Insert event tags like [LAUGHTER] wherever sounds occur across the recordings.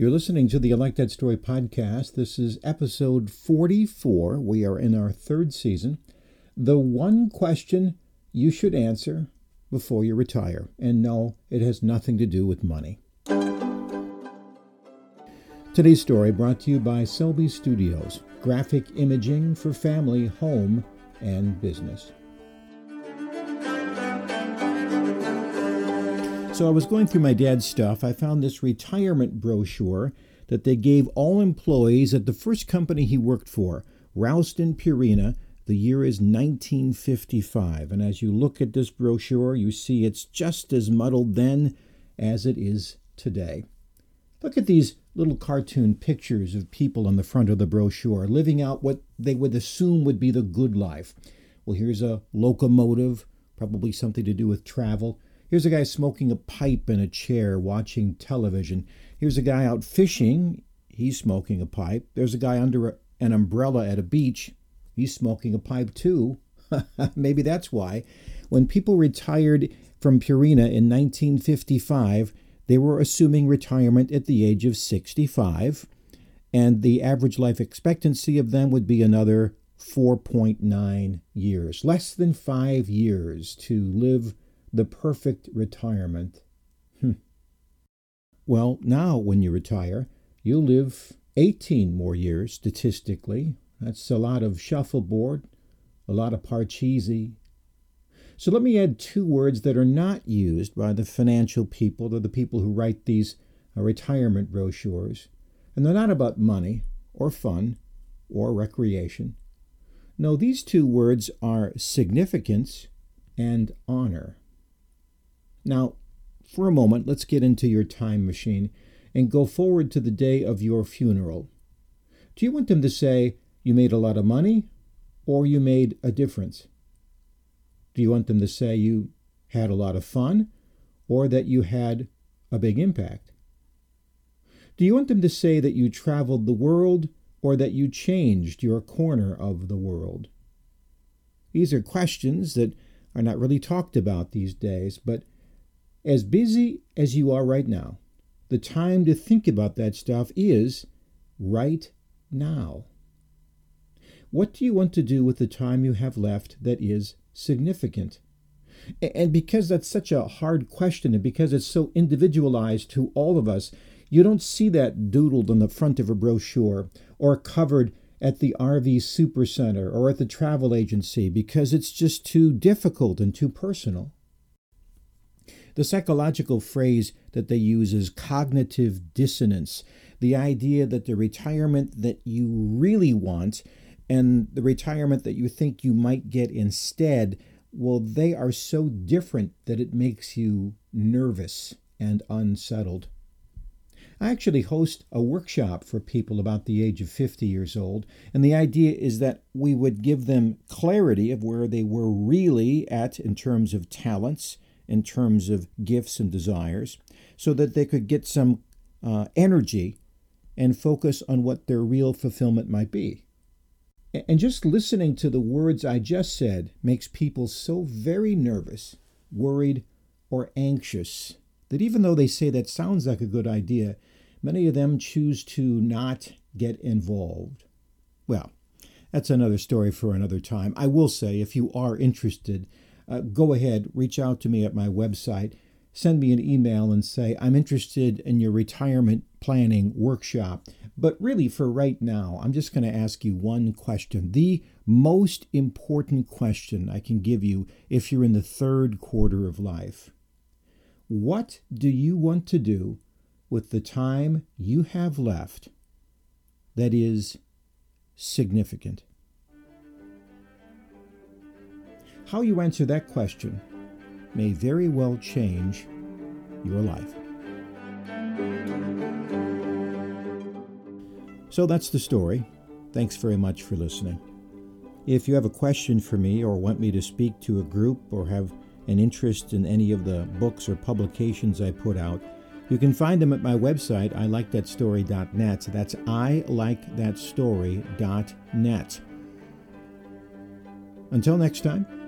You're listening to the I Like That Story podcast. This is episode 44. We are in our third season. The one question you should answer before you retire. And no, it has nothing to do with money. Today's story brought to you by Selby Studios, graphic imaging for family, home, and business. So I was going through my dad's stuff. I found this retirement brochure that they gave all employees at the first company he worked for, Ralston Purina. The year is 1955. And as you look at this brochure, you see it's just as muddled then as it is today. Look at these little cartoon pictures of people on the front of the brochure living out what they would assume would be the good life. Well, here's a locomotive, probably something to do with travel. Here's a guy smoking a pipe in a chair watching television. Here's a guy out fishing. He's smoking a pipe. There's a guy under a, an umbrella at a beach. He's smoking a pipe too. [LAUGHS] Maybe that's why. When people retired from Purina in 1955, they were assuming retirement at the age of 65, and the average life expectancy of them would be another 4.9 years. Less than five years to live the perfect retirement. Hm. Well, now when you retire, you'll live 18 more years statistically. That's a lot of shuffleboard, a lot of parcheesi. So let me add two words that are not used by the financial people. They're the people who write these uh, retirement brochures. And they're not about money or fun or recreation. No, these two words are significance and honor. Now, for a moment, let's get into your time machine and go forward to the day of your funeral. Do you want them to say you made a lot of money or you made a difference? Do you want them to say you had a lot of fun or that you had a big impact? Do you want them to say that you traveled the world or that you changed your corner of the world? These are questions that are not really talked about these days, but as busy as you are right now, the time to think about that stuff is right now. What do you want to do with the time you have left that is significant? And because that's such a hard question, and because it's so individualized to all of us, you don't see that doodled on the front of a brochure or covered at the RV Supercenter or at the travel agency because it's just too difficult and too personal. The psychological phrase that they use is cognitive dissonance, the idea that the retirement that you really want and the retirement that you think you might get instead, well, they are so different that it makes you nervous and unsettled. I actually host a workshop for people about the age of 50 years old, and the idea is that we would give them clarity of where they were really at in terms of talents in terms of gifts and desires so that they could get some uh, energy and focus on what their real fulfillment might be. And just listening to the words I just said makes people so very nervous, worried, or anxious that even though they say that sounds like a good idea, many of them choose to not get involved. Well, that's another story for another time. I will say, if you are interested, uh, go ahead, reach out to me at my website, send me an email and say, I'm interested in your retirement planning workshop. But really, for right now, I'm just going to ask you one question. The most important question I can give you if you're in the third quarter of life. What do you want to do with the time you have left that is significant? How you answer that question may very well change your life. So that's the story. Thanks very much for listening. If you have a question for me or want me to speak to a group or have an interest in any of the books or publications I put out, you can find them at my website, ilikethatstory.net. That's ilikethatstory.net. Until next time,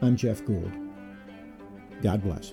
I'm Jeff Gould. God bless.